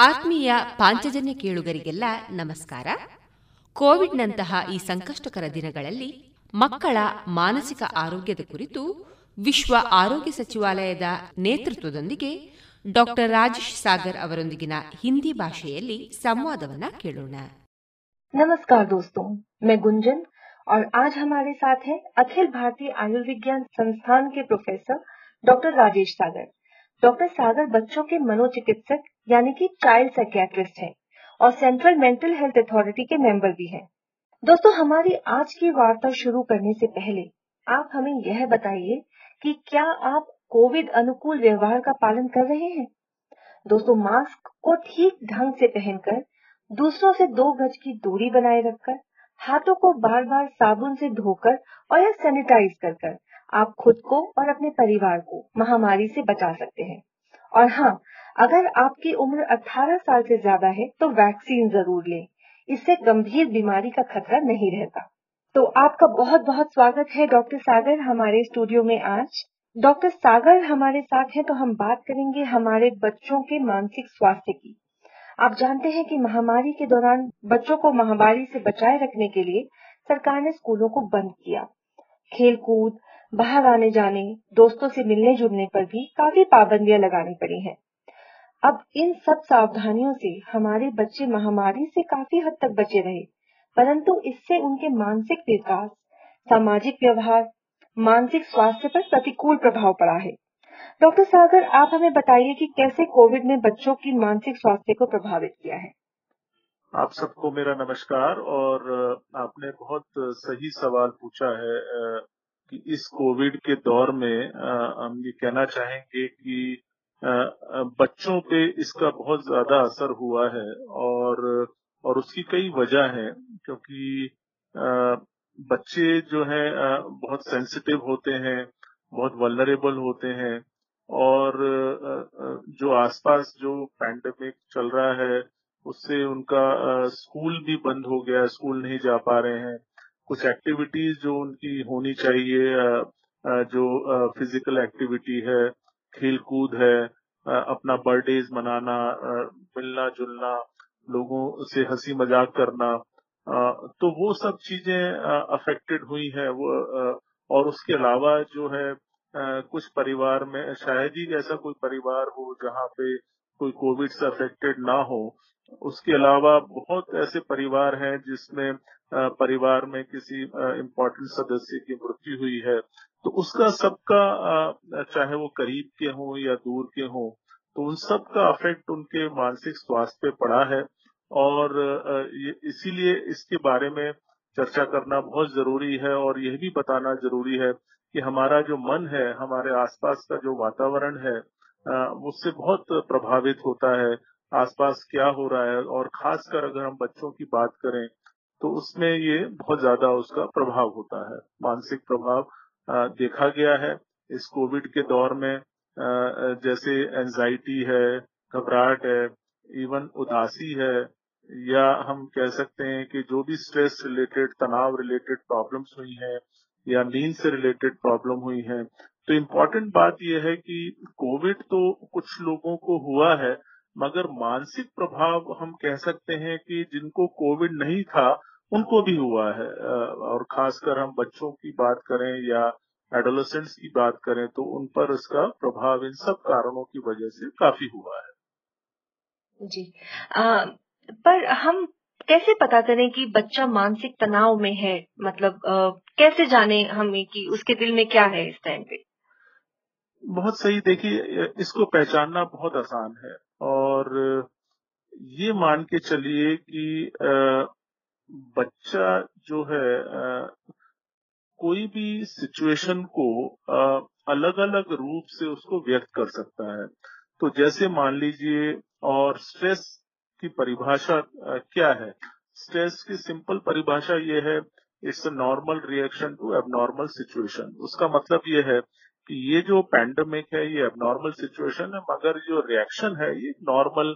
ಆತ್ಮೀಯ ಪಾಂಚಜನ್ಯ ಕೇಳುಗರಿಗೆಲ್ಲ ನಮಸ್ಕಾರ ಕೋವಿಡ್ನಂತಹ ಈ ಸಂಕಷ್ಟಕರ ದಿನಗಳಲ್ಲಿ ಮಕ್ಕಳ ಮಾನಸಿಕ ಆರೋಗ್ಯದ ಕುರಿತು ವಿಶ್ವ ಆರೋಗ್ಯ ಸಚಿವಾಲಯದ ನೇತೃತ್ವದೊಂದಿಗೆ ಡಾಕ್ಟರ್ ರಾಜೇಶ್ ಸಾಗರ್ ಅವರೊಂದಿಗಿನ ಹಿಂದಿ ಭಾಷೆಯಲ್ಲಿ ಸಂವಾದವನ್ನ ಕೇಳೋಣ नमस्कार दोस्तों मैं गुंजन और आज हमारे साथ हैं अखिल भारतीय आयुर्विज्ञान संस्थान के professor doctor Rajesh Sagar doctor Sagar बच्चों के मनोचिकित्सक यानी कि चाइल्ड साइकियाट्रिस्ट हैं और सेंट्रल मेंटल हेल्थ अथॉरिटी के मेंबर भी हैं। दोस्तों, हमारी आज की वार्ता शुरू करने से पहले आप हमें यह बताइए कि क्या आप कोविड अनुकूल व्यवहार का पालन कर रहे हैं? दोस्तों मास्क को ठीक ढंग से पहनकर, दूसरों से दो गज की दूरी बनाए रखकर, हाथों को बार बार साबुन से धोकर और या सैनिटाइज कर कर आप खुद को और अपने परिवार को महामारी से बचा सकते हैं। और हाँ अगर आपकी उम्र 18 साल से ज़्यादा है तो वैक्सीन ज़रूर लें। इससे गंभीर बीमारी का खतरा नहीं रहता। तो आपका बहुत बहुत स्वागत है डॉक्टर सागर हमारे स्टूडियो में आज। डॉक्टर सागर हमारे साथ हैं तो हम बात करेंगे हमारे बच्चों के मानसिक स्वास्थ्य की। आप जानते हैं कि महामारी के दौरान बच्चों को महामारी से बचाए रखने के लिए सरकार ने स्कूलों को बंद किया। खेल कूद बाहर आने जाने, दोस्तों से मिलने जुलने पर भी काफ़ी पाबंदियाँ लगानी पड़ी हैं। अब इन सब सावधानियों से हमारे बच्चे महामारी से काफ़ी हद तक बचे रहे, परंतु इससे उनके मानसिक विकास, सामाजिक व्यवहार, मानसिक स्वास्थ्य पर प्रतिकूल प्रभाव पड़ा है। डॉक्टर सागर, आप हमें बताइए कि कैसे कोविड ने बच्चों की मानसिक स्वास्थ्य को प्रभावित किया है? आप सबको मेरा नमस्कार, और आपने बहुत सही सवाल पूछा है कि इस कोविड के दौर में हम ये कहना चाहेंगे कि बच्चों पे इसका बहुत ज़्यादा असर हुआ है और और उसकी कई वजह है, क्योंकि बच्चे जो है बहुत सेंसिटिव होते हैं, बहुत वलनरेबल होते हैं और जो आसपास जो पैंडेमिक चल रहा है, उससे उनका स्कूल भी बंद हो गया स्कूल नहीं जा पा रहे हैं। कुछ एक्टिविटीज़ जो उनकी होनी चाहिए जो फ़िज़िकल एक्टिविटी है खेल कूद है अपना बर्थडेज मनाना मिलना जुलना, लोगों से हँसी मज़ाक करना तो वो सब चीज़ें अफेक्टेड हुई है, वो और उसके अलावा जो है कुछ परिवार में, शायद ही ऐसा कोई परिवार हो जहाँ पे कोई कोविड से अफेक्टेड ना हो, उसके अलावा बहुत ऐसे परिवार हैं जिसमें परिवार में किसी इम्पोर्टेंट सदस्य की मृत्यु हुई है तो उसका सबका चाहे वो करीब के हों या दूर के हों तो उन सब का अफेक्ट उनके मानसिक स्वास्थ्य पे पड़ा है। और इसीलिए इसके बारे में चर्चा करना बहुत ज़रूरी है और यह भी बताना ज़रूरी है कि हमारा जो मन है, हमारे आसपास का जो वातावरण है उससे बहुत प्रभावित होता है। आसपास क्या हो रहा है और खासकर अगर हम बच्चों की बात करें तो उसमें ये बहुत ज़्यादा उसका प्रभाव होता है। मानसिक प्रभाव देखा गया है। इस कोविड के दौर में जैसे एंजाइटी है, घबराहट है इवन उदासी है, या हम कह सकते हैं कि जो भी स्ट्रेस रिलेटेड तनाव रिलेटेड प्रॉब्लम्स हुई हैं, या नींद से रिलेटेड प्रॉब्लम हुई है तो इम्पोर्टेंट बात यह है कि कोविड तो कुछ लोगों को हुआ है, मगर मानसिक प्रभाव हम कह सकते हैं कि जिनको कोविड नहीं था उनको भी हुआ है। और खासकर हम बच्चों की बात करें या एडोलसेंट्स की बात करें तो उन पर इसका प्रभाव इन सब कारणों की वजह से काफ़ी हुआ है। जी। आ, पर हम कैसे पता करें कि बच्चा मानसिक तनाव में है? मतलब आ, कैसे जाने हमें कि उसके दिल में क्या है इस टाइम पे? बहुत सही। देखिए इसको पहचानना बहुत आसान है। और ये मान के चलिए कि बच्चा जो है कोई भी सिचुएशन को अलग अलग रूप से उसको व्यक्त कर सकता है। तो जैसे मान लीजिए, और स्ट्रेस की परिभाषा क्या है? स्ट्रेस की सिंपल परिभाषा ये है it's a normal reaction to abnormal situation उसका मतलब ये है कि ये जो पैंडमिक है, ये एबनॉर्मल सिचुएशन है, मगर जो रिएक्शन है, ये नॉर्मल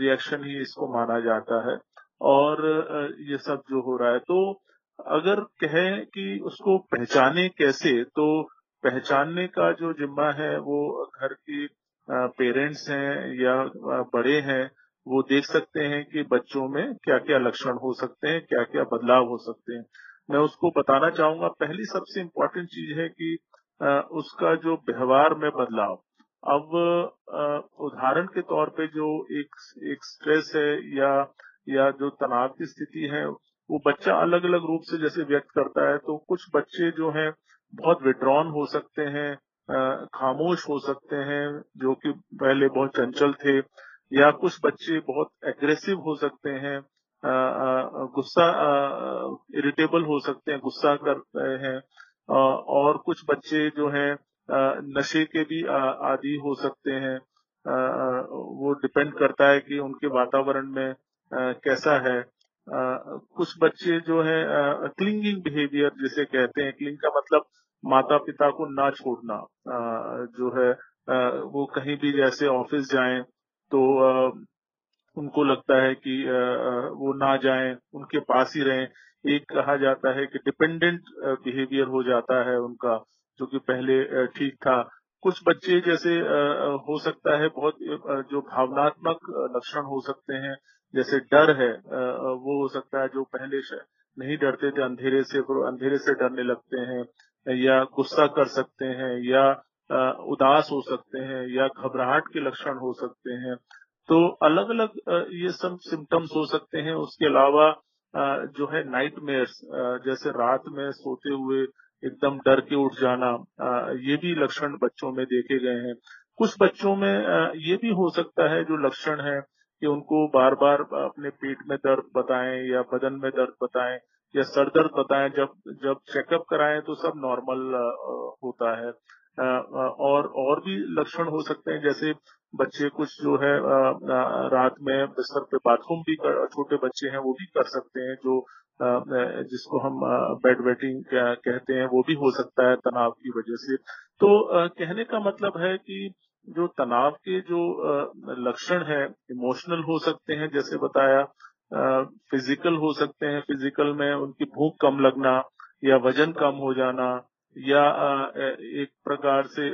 रिएक्शन ही इसको माना जाता है। और ये सब जो हो रहा है। तो अगर कहें कि उसको पहचाने कैसे तो पहचानने का जो जिम्मा है, वो घर की पेरेंट्स हैं या बड़े हैं, वो देख सकते हैं कि बच्चों में क्या क्या लक्षण हो सकते हैं क्या क्या बदलाव हो सकते हैं। मैं उसको बताना चाहूँगा, पहली सबसे इम्पोर्टेंट चीज़ है कि उसका जो व्यवहार में बदलाव। अब उदाहरण के तौर पे जो एक एक स्ट्रेस है या या जो तनाव की स्थिति है, वो बच्चा अलग अलग रूप से जैसे व्यक्त करता है तो कुछ बच्चे जो हैं, बहुत विड्रॉन हो सकते हैं खामोश हो सकते हैं, जो कि पहले बहुत चंचल थे, या कुछ बच्चे बहुत एग्रेसिव हो सकते हैं गुस्सा इरिटेबल हो सकते हैं, गुस्सा कर रहे हैं और कुछ बच्चे जो हैं नशे के भी आदि हो सकते हैं वो डिपेंड करता है कि उनके वातावरण में कैसा है? कुछ बच्चे जो है क्लिंगिंग बिहेवियर जिसे कहते हैं क्लिंग का मतलब माता पिता को ना छोड़ना। जो है वो कहीं भी जैसे ऑफ़िस जाएँ तो उनको लगता है कि वो ना जाएँ, उनके पास ही रहें। एक कहा जाता है कि डिपेंडेंट बिहेवियर हो जाता है उनका, जो कि पहले ठीक था। कुछ बच्चे जैसे हो सकता है बहुत जो भावनात्मक लक्षण हो सकते हैं जैसे डर है वो हो सकता है जो पहले नहीं डरते थे, अंधेरे से अंधेरे से डरने लगते हैं, या गुस्सा कर सकते हैं, या उदास हो सकते हैं, या घबराहट के लक्षण हो सकते हैं। तो अलग अलग ये सब सिम्टम्स हो सकते हैं। उसके अलावा जो है नाइट जैसे रात में सोते हुए एकदम डर के उठ जाना ये भी लक्षण बच्चों में देखे गए हैं। कुछ बच्चों में ये भी हो सकता है जो लक्षण है कि उनको बार बार अपने पेट में दर्द बताएँ या बदन में दर्द बताएँ या सर दर्द बताएँ। जब जब चेकअप कराएँ तो सब नॉर्मल होता है। और और भी लक्षण हो सकते हैं। जैसे बच्चे कुछ जो है रात में बिस्तर पे बाथरूम भी कर, छोटे बच्चे हैं वो भी कर सकते हैं जो जिसको हम बेड वेटिंग कहते हैं वो भी हो सकता है तनाव की वजह से। तो कहने का मतलब है कि जो तनाव के जो लक्षण है, इमोशनल हो सकते हैं, जैसे बताया फ़िज़िकल हो सकते हैं, फ़िज़िकल में उनकी भूख कम लगना या वज़न कम हो जाना या एक प्रकार से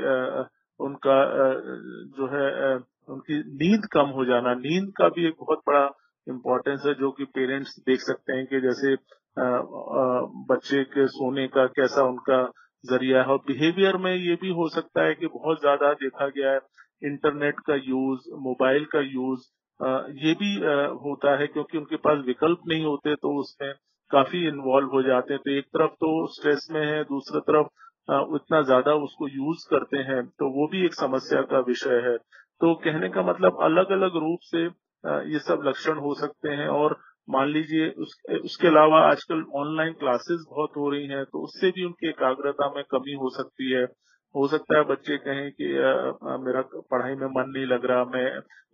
उनका जो है उनकी नींद कम हो जाना। नींद का भी एक बहुत बड़ा इम्पोर्टेंस है, जो कि पेरेंट्स देख सकते हैं कि जैसे बच्चे के सोने का कैसा उनका ज़रिया है और बिहेवियर में ये भी हो सकता है कि बहुत ज़्यादा देखा गया है इंटरनेट का यूज़ मोबाइल का यूज़ ये भी होता है क्योंकि उनके पास विकल्प नहीं होते तो उसमें काफ़ी इन्वॉल्व हो जाते हैं। तो एक तरफ़ तो स्ट्रेस में है, दूसरी तरफ़ उतना ज़्यादा उसको यूज़ करते हैं तो वो भी एक समस्या का विषय है। तो कहने का मतलब अलग अलग रूप से ये सब लक्षण हो सकते हैं और मान लीजिए उस, उसके अलावा आजकल ऑनलाइन क्लासेस बहुत हो रही हैं तो उससे भी उनकी एकाग्रता में कमी हो सकती है। हो सकता है बच्चे कहें कि आ, आ, मेरा पढ़ाई में मन नहीं लग रहा मैं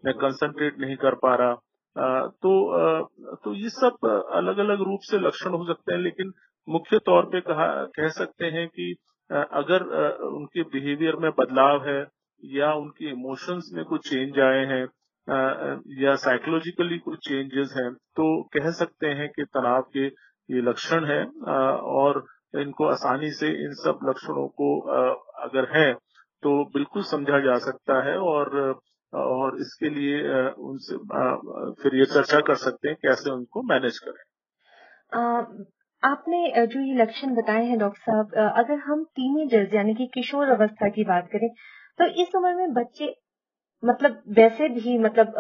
मैं कंसंट्रेट नहीं कर पा रहा। आ, तो आ, तो ये सब अलग अलग रूप से लक्षण हो सकते हैं लेकिन मुख्य तौर पे कहा कह सकते हैं कि आ, अगर आ, उनके बिहेवियर में बदलाव है या उनके इमोशंस में कुछ चेंज आए हैं या साइकोलॉजिकली कुछ चेंजेस हैं तो कह सकते हैं कि तनाव के ये लक्षण है और इनको आसानी से इन सब लक्षणों को अगर है तो बिल्कुल समझा जा सकता है और और इसके लिए उनसे फिर ये चर्चा कर सकते हैं कैसे उनको मैनेज करें। आपने जो ये लक्षण बताए हैं डॉक्टर साहब अगर हम टीनेजर्स यानी कि किशोर अवस्था की बात करें तो इस उम्र में बच्चे मतलब वैसे भी मतलब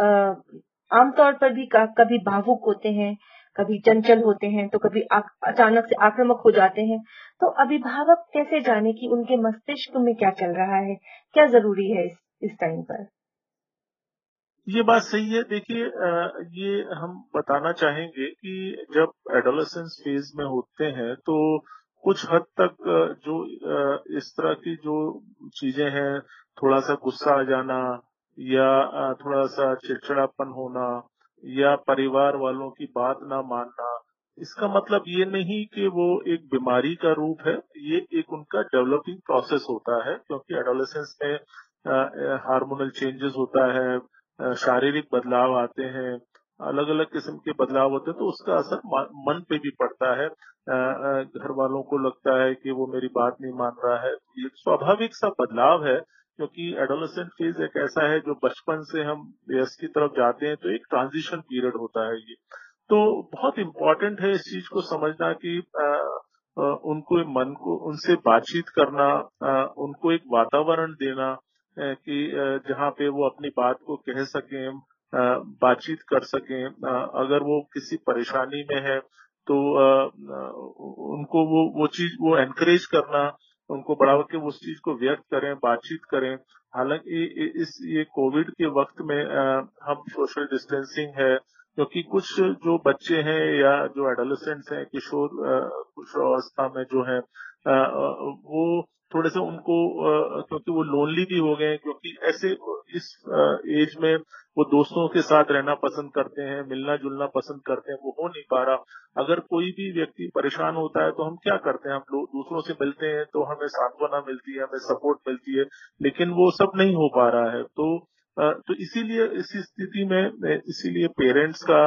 आमतौर पर भी कभी भावुक होते हैं कभी चंचल होते हैं तो कभी अचानक से आक्रामक हो जाते हैं। तो अभिभावक कैसे जाने कि उनके मस्तिष्क में क्या चल रहा है? क्या ज़रूरी है इस, टाइम पर? ये बात सही है। देखिए ये हम बताना चाहेंगे कि जब एडोलेसेंस फ़ेज़ में होते हैं तो कुछ हद तक जो इस तरह की जो चीज़ें हैं थोड़ा सा गुस्सा आ जाना या थोड़ा सा चिड़चिड़ापन होना या परिवार वालों की बात ना मानना, इसका मतलब ये नहीं कि वो एक बीमारी का रूप है, ये एक उनका डेवलपिंग प्रोसेस होता है, क्योंकि एडोलेसेंस में हार्मोनल चेंजेस होता है शारीरिक बदलाव आते हैं अलग अलग किस्म के बदलाव होते हैं तो उसका असर मन पे भी पड़ता है घर वालों को लगता है कि वो मेरी बात नहीं मान रहा है, ये स्वाभाविक सा बदलाव है क्योंकि एडोलेसेंट फ़ेज़ एक ऐसा है जो बचपन से हम वयस की तरफ़ जाते हैं तो एक ट्रांजिशन पीरियड होता है ये। तो बहुत इम्पोर्टेंट है इस चीज़ को समझना कि आ, आ, उनको मन को उनसे बातचीत करना आ, उनको एक वातावरण देना कि जहाँ पे वो अपनी बात को कह सकें बातचीत कर सकें। अगर वो किसी परेशानी में है तो उनको वो वो चीज़ वो एनकरेज करना उनको बढ़ावा के उस चीज़ को व्यक्त करें, बातचीत करें। हालाँकि इस, ये कोविड के वक्त में हम सोशल डिस्टेंसिंग है, क्योंकि कुछ जो बच्चे हैं या जो एडोलसेंट्स हैं, किशोर किशोर अवस्था में जो है वो थोड़े से उनको क्योंकि वो लोनली भी हो गए, क्योंकि ऐसे इस एज में वो दोस्तों के साथ रहना पसंद करते हैं, मिलना जुलना पसंद करते हैं, वो हो नहीं पा रहा। अगर कोई भी व्यक्ति परेशान होता है तो हम क्या करते हैं? हम लोग दूसरों से मिलते हैं तो हमें सांत्वना मिलती है, हमें सपोर्ट मिलती है, लेकिन वो सब नहीं हो पा रहा है। तो तो इसीलिए इस स्थिति में, इसीलिए पेरेंट्स का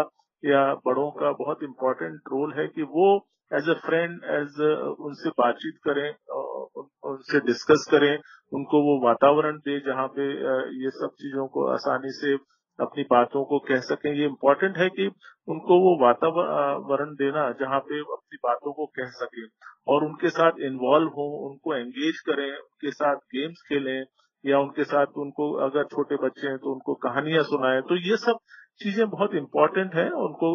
या बड़ों का बहुत इम्पोर्टेंट रोल है कि वो एज अ फ्रेंड एज उनसे बातचीत करें उनसे डिस्कस करें, उनको वो वातावरण दे जहाँ पे ये सब चीज़ों को आसानी से अपनी बातों को कह सकें। ये इम्पोर्टेंट है कि उनको वो वातावरण देना जहाँ पे अपनी बातों को कह सकें और उनके साथ इन्वॉल्व हो, उनको एंगेज करें, उनके साथ गेम्स खेलें या उनके साथ उनको अगर छोटे बच्चे हैं तो उनको कहानियाँ सुनाएँ। तो ये सब चीज़ें बहुत इम्पोर्टेंट है। उनको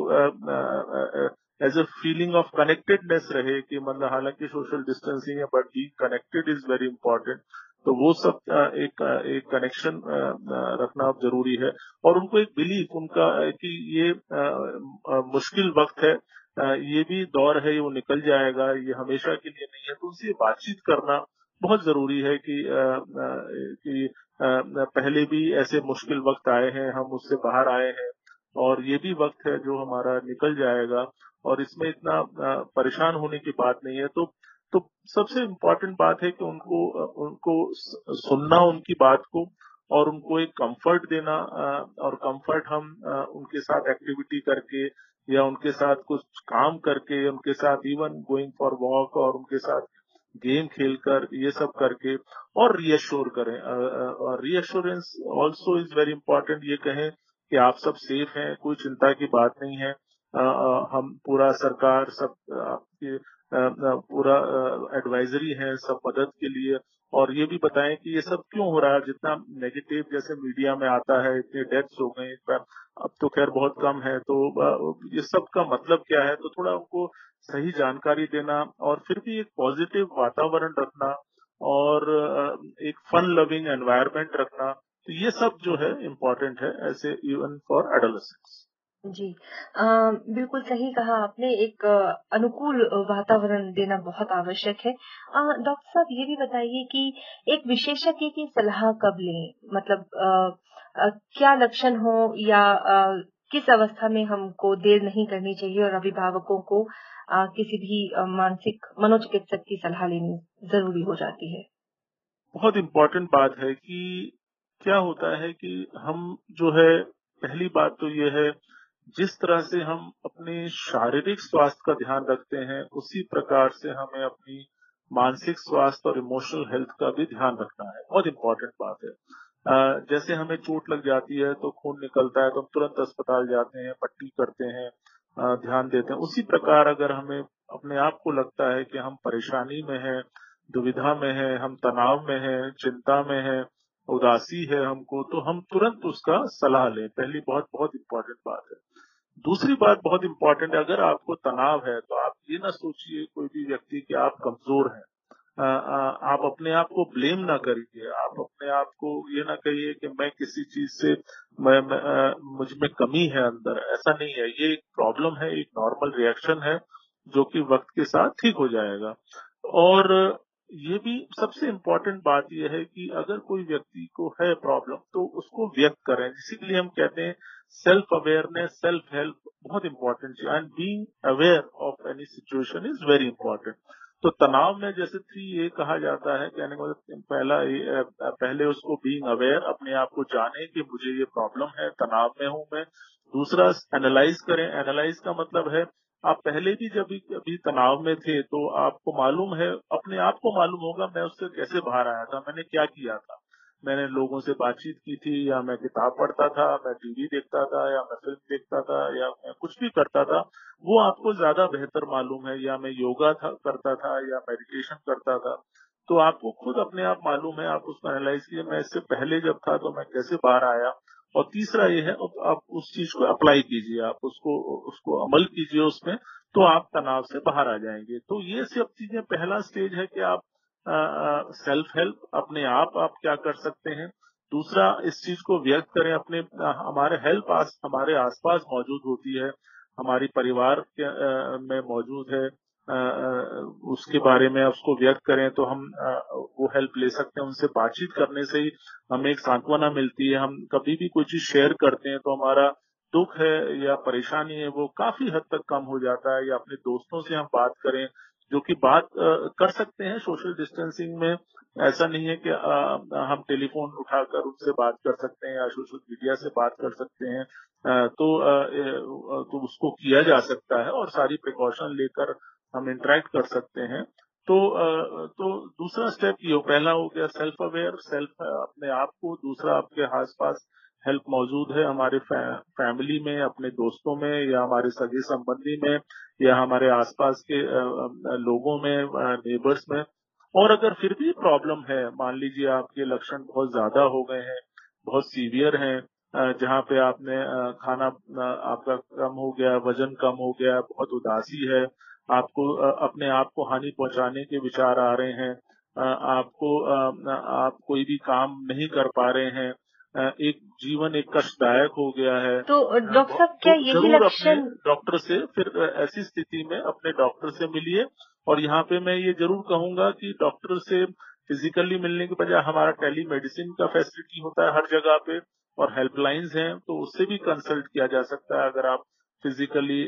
as a feeling of connectedness रहे कि मतलब हालाँकि सोशल डिस्टेंसिंग है but be connected is very important तो वो सब एक एक कनेक्शन रखना ज़रूरी है। और उनको एक बिलीफ उनका कि ये मुश्किल वक्त है ये भी दौर है, ये वो निकल जाएगा, ये हमेशा के लिए नहीं है। तो उनसे बातचीत करना बहुत ज़रूरी है कि कि पहले भी ऐसे मुश्किल वक्त आए हैं, हम उससे बाहर आए हैं, और ये भी वक्त है जो हमारा निकल जाएगा। और इसमें इतना परेशान होने की बात नहीं है। तो तो सबसे इम्पोर्टेंट बात है कि उनको उनको सुनना उनकी बात को और उनको एक कंफर्ट देना और कंफर्ट हम उनके साथ एक्टिविटी करके या उनके साथ कुछ काम करके, उनके साथ इवन गोइंग फॉर वॉक और उनके साथ गेम खेलकर ये सब करके और रीअश्योर करें। और reassurance also is very important ये कहें कि आप सब सेफ़ हैं, कोई चिंता की बात नहीं है। हम पूरा सरकार सब आपके पूरा एडवाइजरी है सब मदद के लिए। और ये भी बताएँ कि ये सब क्यों हो रहा है? जितना नेगेटिव जैसे मीडिया में आता है, इतने डेथ्स हो गए अब तो खैर बहुत कम है। तो ये सब का मतलब क्या है? तो थोड़ा उनको सही जानकारी देना और फिर भी एक पॉजिटिव वातावरण रखना और एक फन लविंग एनवायरमेंट रखना। तो ये सब जो है इम्पोर्टेंट है ऐसे इवन फॉर एडोलेसेंट्स जी। आ, बिल्कुल सही कहा आपने एक अनुकूल वातावरण देना बहुत आवश्यक है। डॉक्टर साहब ये भी बताइए कि एक विशेषज्ञ की सलाह कब लें? मतलब आ, आ, क्या लक्षण हो या आ, किस अवस्था में हमको देर नहीं करनी चाहिए और अभिभावकों को आ, किसी भी मानसिक मनोचिकित्सक की सलाह लेनी ज़रूरी हो जाती है? बहुत इम्पोर्टेंट बात है कि क्या होता है कि हम जो है पहली बात तो ये है जिस तरह से हम अपने शारीरिक स्वास्थ्य का ध्यान रखते हैं, उसी प्रकार से हमें अपनी मानसिक स्वास्थ्य और इमोशनल हेल्थ का भी ध्यान रखना है। बहुत इंपॉर्टेंट बात है। जैसे हमें चोट लग जाती है तो खून निकलता है तो हम तुरंत अस्पताल जाते हैं, पट्टी करते हैं ध्यान देते हैं। उसी प्रकार अगर हमें अपने आप को लगता है कि हम परेशानी में हैं, दुविधा में हैं, हम तनाव में हैं, चिंता में हैं उदासी है हमको तो हम तुरंत उसका सलाह लें। पहली बहुत बहुत इंपॉर्टेंट बात है। दूसरी बात बहुत इम्पोर्टेंट है अगर आपको तनाव है तो आप ये ना सोचिए कोई भी व्यक्ति कि आप कमज़ोर हैं। आप अपने आप को ब्लेम ना करिए। आप अपने आप को ये ना कहिए कि मैं किसी चीज़ से मैं, मैं मुझमें कमी है अंदर। ऐसा नहीं है। ये एक प्रॉब्लम है एक नॉर्मल रिएक्शन है जो कि वक्त के साथ ठीक हो जाएगा। और ये भी सबसे इम्पोर्टेंट बात यह है कि अगर कोई व्यक्ति को है प्रॉब्लम तो उसको व्यक्त करें। इसीलिए हम कहते हैं सेल्फ अवेयरनेस सेल्फ हेल्प बहुत इंपॉर्टेंट है। And being aware of any situation is very important तो तनाव में जैसे थ्री ये कहा जाता है, कहने का मतलब पहला पहले उसको बीइंग अवेयर अपने आप को जाने कि मुझे ये प्रॉब्लम है, तनाव में हूँ मैं। दूसरा एनालाइज करें। एनालाइज का मतलब है आप पहले भी जब अभी तनाव में थे तो आपको मालूम है, अपने आप को मालूम होगा मैं उससे कैसे बाहर आया था, मैंने क्या किया था। मैंने लोगों से बातचीत की थी, या मैं किताब पढ़ता था, मैं टीवी देखता था, या मैं फ़िल्म देखता था, या मैं कुछ भी करता था, वो आपको ज़्यादा बेहतर मालूम है, या मैं योगा था, करता था, या मेडिटेशन करता था। तो आपको खुद अपने आप मालूम है, आप उसको एनालाइज कीजिए मैं इससे पहले जब था तो मैं कैसे बाहर आया और तीसरा ये है आप उस चीज़ को अप्लाई कीजिए आप उसको उसको अमल कीजिए उसमें तो आप तनाव से बाहर आ जाएँगे। तो ये सब चीज़ें पहला स्टेज है कि आप सेल्फ हेल्प अपने आप आप क्या कर सकते हैं। दूसरा इस चीज़ को व्यक्त करें अपने हमारे हेल्प आस, हमारे आसपास मौजूद होती है। हमारी परिवार के आ, में मौजूद है। उसके बारे में उसको व्यक्त करें तो हम वो हेल्प ले सकते हैं, उनसे बातचीत करने से ही हमें एक सांत्वना मिलती है। हम कभी भी कोई चीज़ शेयर करते हैं तो हमारा दुख है या परेशानी है, वो काफ़ी हद तक कम हो जाता है। या अपने दोस्तों से हम बात करें जो कि बात कर सकते हैं सोशल डिस्टेंसिंग में। ऐसा नहीं है कि हम टेलीफोन उठाकर उनसे बात कर सकते हैं या सोशल मीडिया से बात कर सकते हैं। तो तो उसको किया जा सकता है और सारी प्रिकॉशन लेकर हम इंटरेक्ट कर सकते हैं। तो तो दूसरा स्टेप ये पहला हो गया सेल्फ अवेयर सेल्फ अपने आप को। दूसरा, आपके आस पास हेल्प मौजूद है हमारे फैमिली में, अपने दोस्तों में या हमारे सगे संबंधी में या हमारे आसपास के लोगों में नेबर्स में। और अगर फिर भी प्रॉब्लम है, मान लीजिए आपके लक्षण बहुत ज़्यादा हो गए हैं, बहुत सीवियर हैं जहाँ पे आपने खाना आपका कम हो गया, वज़न कम हो गया, बहुत उदासी है आपको अपने आप को हानि पहुँचाने के विचार आ रहे हैं आपको आप कोई भी काम नहीं कर पा रहे हैं एक जीवन एक कष्टदायक हो गया है। तो डॉक्टर साहब क्या तो यही लक्षण डॉक्टर से फिर ऐसी स्थिति में अपने डॉक्टर से मिलिए। और यहाँ पे मैं ये ज़रूर कहूँगा कि डॉक्टर से फिजिकली मिलने के बजाय हमारा टेली मेडिसिन का फैसिलिटी होता है हर जगह पे और हेल्पलाइंस हैं तो उससे भी कंसल्ट किया जा सकता है अगर आप फिजिकली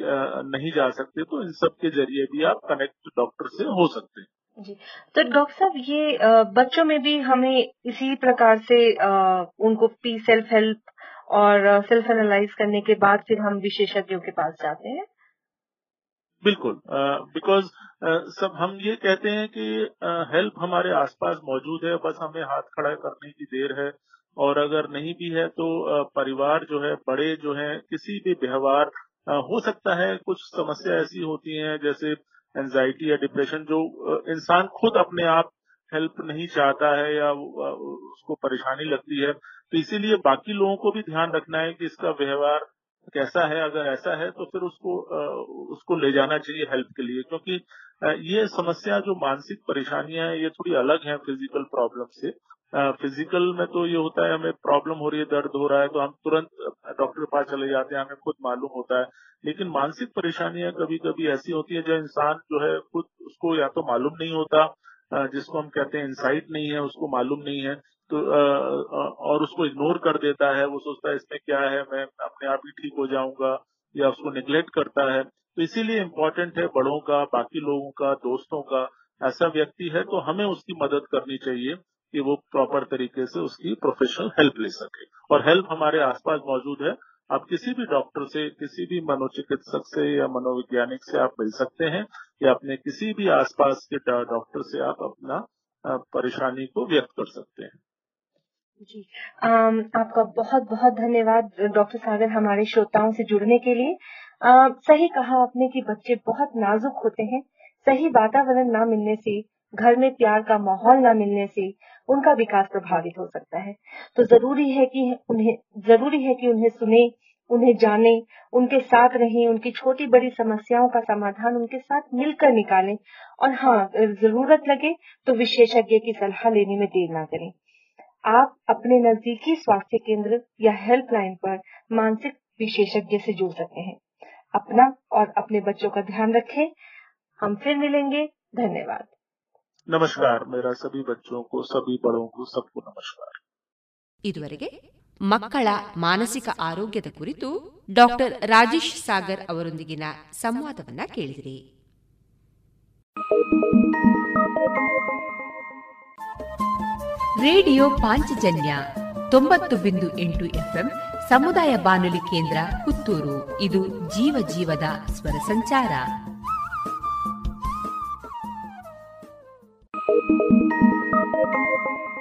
नहीं जा सकते तो इन सब के ज़रिए भी आप कनेक्ट डॉक्टर से हो सकते हैं। जी। तो डॉक्टर साहब ये बच्चों में भी हमें इसी प्रकार से उनको पी सेल्फ हेल्प और सेल्फ एनालाइज करने के बाद फिर हम विशेषज्ञों के पास जाते हैं? बिल्कुल बिकॉज़ uh, uh, सब हम ये कहते हैं कि हेल्प uh, हमारे आसपास मौजूद है बस हमें हाथ खड़ा करने की देर है और अगर नहीं भी है तो परिवार जो है बड़े जो है किसी भी व्यवहार हो सकता है कुछ समस्या ऐसी होती हैं, जैसे एंजाइटी या डिप्रेशन जो इंसान खुद अपने आप हेल्प नहीं चाहता है या उसको परेशानी लगती है। तो इसीलिए बाकी लोगों को भी ध्यान रखना है कि इसका व्यवहार कैसा है। अगर ऐसा है तो फिर उसको उसको ले जाना चाहिए हेल्प के लिए, क्योंकि ये समस्या, जो मानसिक परेशानियाँ हैं, ये थोड़ी अलग है फ़िज़िकल प्रॉब्लम से। फ़िज़िकल में तो ये होता है, हमें प्रॉब्लम हो रही है, दर्द हो रहा है तो हम तुरंत डॉक्टर के पास चले जाते हैं, हमें खुद मालूम होता है। लेकिन मानसिक परेशानियाँ कभी कभी ऐसी होती है जो इंसान जो है खुद उसको या तो मालूम नहीं होता जिसको हम कहते हैं इंसाइट नहीं है, उसको मालूम नहीं है तो और उसको इग्नोर कर देता है, वो सोचता है इसमें क्या है, मैं अपने आप ही ठीक हो जाऊँगा, या उसको निग्लेक्ट करता है। तो इसीलिए इम्पोर्टेंट है बड़ों का, बाकी लोगों का, दोस्तों का, ऐसा व्यक्ति है तो हमें उसकी मदद करनी चाहिए। कि वो प्रॉपर तरीके से उसकी प्रोफेशनल हेल्प ले सके। और हेल्प हमारे आसपास मौजूद है। आप किसी भी डॉक्टर से किसी भी मनोचिकित्सक से या मनोवैज्ञानिक से आप मिल सकते हैं या अपने किसी भी आसपास के डॉक्टर से आप अपना परेशानी को व्यक्त कर सकते हैं। जी आम, आपका बहुत बहुत धन्यवाद डॉक्टर सागर हमारे श्रोताओं से जुड़ने के लिए। आ, सही कहा आपने कि बच्चे बहुत नाजुक होते हैं। सही वातावरण ना मिलने से घर में प्यार का माहौल न मिलने से उनका विकास प्रभावित हो सकता है। तो ज़रूरी है कि उन्हें, ज़रूरी है कि उन्हें सुने, उन्हें जाने, उनके साथ रहें, उनकी छोटी बड़ी समस्याओं का समाधान उनके साथ मिलकर निकालें। और हाँ ज़रूरत लगे तो विशेषज्ञ की सलाह लेने में देर ना करें। आप अपने नजदीकी स्वास्थ्य केंद्र या हेल्पलाइन पर मानसिक विशेषज्ञ से जुड़ सकते हैं। अपना और अपने बच्चों का ध्यान रखें। हम फिर मिलेंगे। धन्यवाद। ನಮಸ್ಕಾರ. ಮೇರಾ ಸಭಿ ಬಚ್ಚೋ ಕೋ, ಸಭಿ ಬಡೋ ಕೋ, ಸಬ್ಕೋ ನಮಸ್ಕಾರ. ಇದುವರೆಗೆ ಮಕ್ಕಳ ಮಾನಸಿಕ ಆರೋಗ್ಯದ ಕುರಿತು ಡಾಕ್ಟರ್ ರಾಜೇಶ್ ಸಾಗರ್ ಅವರೊಂದಿಗಿನ ಸಂವಾದವನ್ನ ಕೇಳಿದಿರಿ. ರೇಡಿಯೋ ಪಾಂಚಜನ್ಯ ತೊಂಬತ್ತು ಬಿಂದು ಎಂಟು ಎಫ್ಎಂ ಸಮುದಾಯ ಬಾನುಲಿ ಕೇಂದ್ರ ಪುತ್ತೂರು. ಇದು ಜೀವ ಜೀವದ ಸ್ವರ ಸಂಚಾರ. Thank you.